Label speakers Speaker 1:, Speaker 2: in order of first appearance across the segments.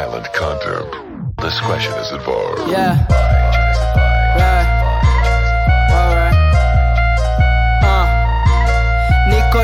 Speaker 1: violent content. Discretion is advised.
Speaker 2: Yeah. Right. Alright. Uh. Nico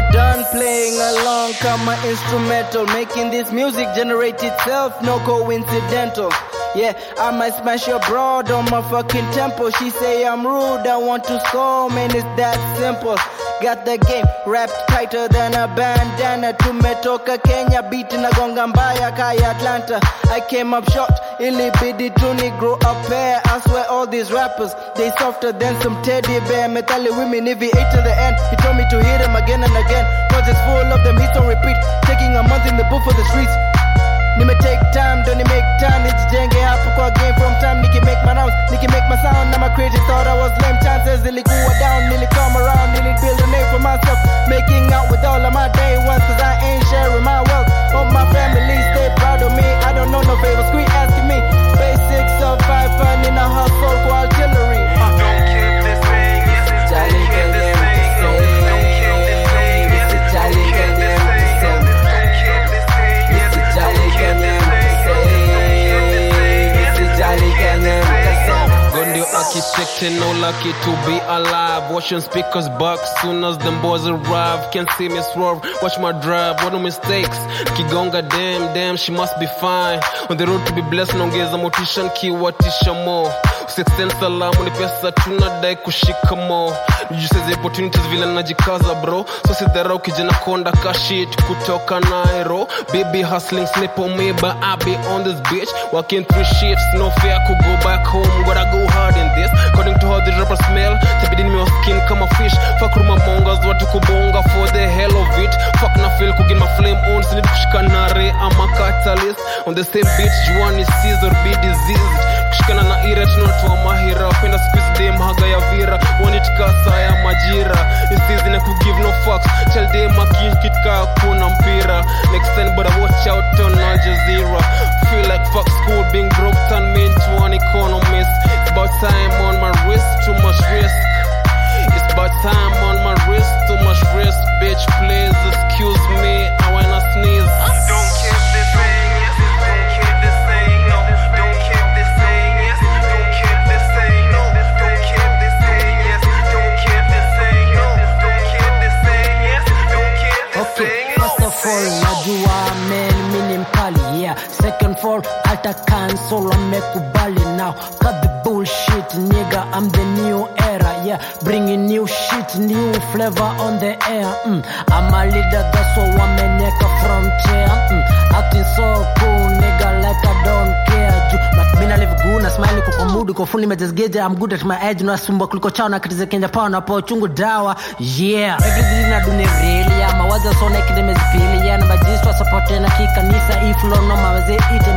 Speaker 2: playing along, come my instrumental, making this music generate itself, no coincidental. Yeah, I might smash your broad on my fucking temple. She say I'm rude, I want to score, man, it's that simple. Got the game wrapped tighter than a bandana. Tumetoka Kenya, beat na gonga mbaya kaya Atlanta. I came up short, ilibidi tu ni grow up pair. I swear all these rappers, they softer than some teddy bear. Metallic women, if he ate to the end, he told me to hit him again and again. It's full of them, hits on repeat. Taking a month in the booth for the streets. Nime take time, don't make time Nijijenge hapo kwa game from time Niki make my rounds, niki make my sound Na my creative thought I was lame chances Ilikuwa down, nili 16, no
Speaker 3: lucky to be alive. Watching speakers buck, soon as them boys arrive. Can't see me swerve, watch my drive, what no mistakes. Kigonga, damn, damn, she must be fine. On the road to be blessed, naongeza motisha nkiwatisha mo. Sixteen salamu ni pesa tunadai kushika mo. Nijisaze opportunities vile najikaza bro. So sidharau kijana konda kashit kutoka Nairo. Baby hustling, slip on me, but I be on this bitch. Walking through shifts, no fear, could go back home, gotta go in this. According to how the rapper smell. Tabidi my skin come kama fish. Fuck ruma mongas watu kubonga for the hell of it. Fuck na feel kugin my flame on. Kushika nare ama catalyst. On the same bitch juani Caesar be diseased. Kushikana na ira tunatoa mahira penda squeeze dem haga ya vira wanitikasa ya majira isizi na kugive no fucks tell them dem akikitka kuna mpira. Next time but I watch out on Al Jazeera. Feel like fuck school being
Speaker 4: Second all, hata cancel amekubali now. Cut the bullshit, nigga, I'm the new era, yeah. Bringing new shit, new flavor on the air, mm. I'm a leader, that's why wameneka frontier, mm. Acting so cool, kwa fundi gauge, I'm good at my edge, nasumba kuliko chao na katiza Kenya pao na pao chungu dawa, yeah. Everything na dune really, yeah. Mawazo sona ikidemezipili, yeah. Na bajistwa support na kikanisa, iflo no mawaze ite